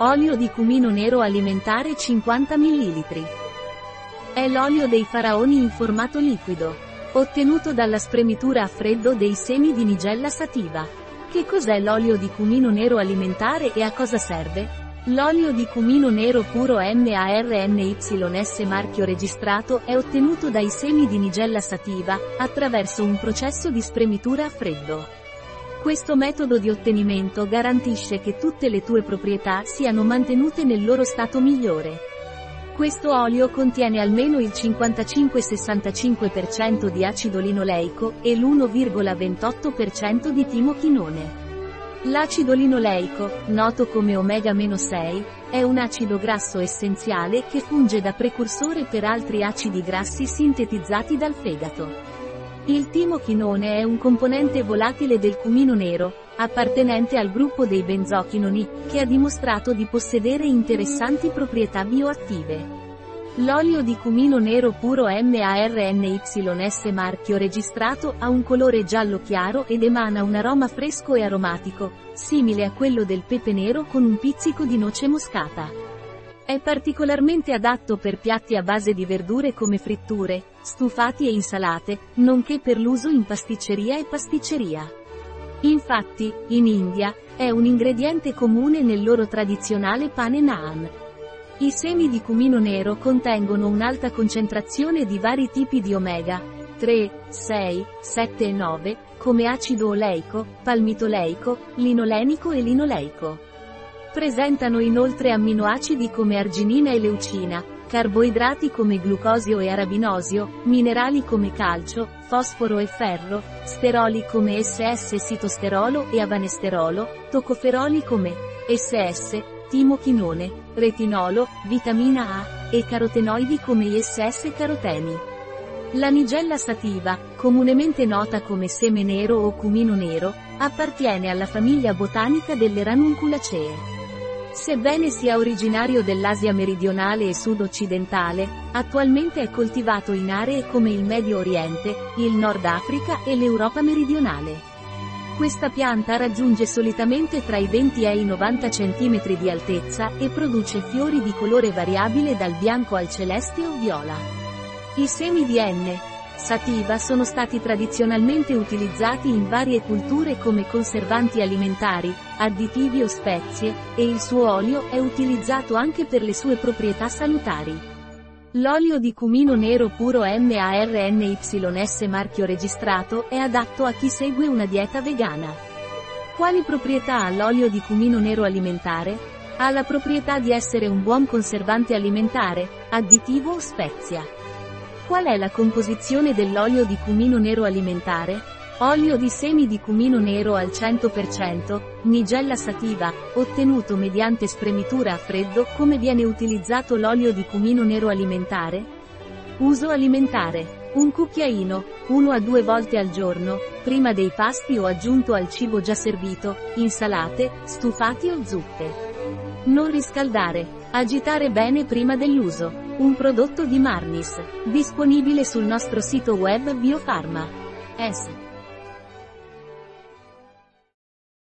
Olio di cumino nero alimentare 50 ml. È l'olio dei faraoni in formato liquido, ottenuto dalla spremitura a freddo dei semi di Nigella sativa. Che cos'è l'olio di cumino nero alimentare e a cosa serve? L'olio di cumino nero puro MARNYS marchio registrato è ottenuto dai semi di Nigella sativa, attraverso un processo di spremitura a freddo. Questo metodo di ottenimento garantisce che tutte le tue proprietà siano mantenute nel loro stato migliore. Questo olio contiene almeno il 55-65% di acido linoleico e l'1,28% di timochinone. L'acido linoleico, noto come omega-6, è un acido grasso essenziale che funge da precursore per altri acidi grassi sintetizzati dal fegato. Il timochinone è un componente volatile del cumino nero, appartenente al gruppo dei benzochinoni, che ha dimostrato di possedere interessanti proprietà bioattive. L'olio di cumino nero puro MARNYS marchio registrato ha un colore giallo chiaro ed emana un aroma fresco e aromatico, simile a quello del pepe nero con un pizzico di noce moscata. È particolarmente adatto per piatti a base di verdure come fritture, stufati e insalate, nonché per l'uso in pasticceria e pasticceria. Infatti, in India, è un ingrediente comune nel loro tradizionale pane naan. I semi di cumino nero contengono un'alta concentrazione di vari tipi di omega 3, 6, 7 e 9, come acido oleico, palmitoleico, linolenico e linoleico. Presentano inoltre amminoacidi come arginina e leucina, carboidrati come glucosio e arabinosio, minerali come calcio, fosforo e ferro, steroli come SS sitosterolo e avanesterolo, tocoferoli come SS, timochinone, retinolo, vitamina A, e carotenoidi come ISS caroteni. La nigella sativa, comunemente nota come seme nero o cumino nero, appartiene alla famiglia botanica delle Ranunculaceae. Sebbene sia originario dell'Asia meridionale e sud-occidentale, attualmente è coltivato in aree come il Medio Oriente, il Nord Africa e l'Europa meridionale. Questa pianta raggiunge solitamente tra i 20 e i 90 cm di altezza e produce fiori di colore variabile dal bianco al celeste o viola. I semi di N. Sativa sono stati tradizionalmente utilizzati in varie culture come conservanti alimentari, additivi o spezie, e il suo olio è utilizzato anche per le sue proprietà salutari. L'olio di cumino nero puro MARNYS marchio registrato è adatto a chi segue una dieta vegana. Quali proprietà ha l'olio di cumino nero alimentare? Ha la proprietà di essere un buon conservante alimentare, additivo o spezia. Qual è la composizione dell'olio di cumino nero alimentare? Olio di semi di cumino nero al 100%, nigella sativa, ottenuto mediante spremitura a freddo. Come viene utilizzato l'olio di cumino nero alimentare? Uso alimentare. Un cucchiaino, 1 a 2 volte al giorno, prima dei pasti o aggiunto al cibo già servito, insalate, stufati o zuppe. Non riscaldare. Agitare bene prima dell'uso. Un prodotto di Marnis. Disponibile sul nostro sito web Biofarma. S.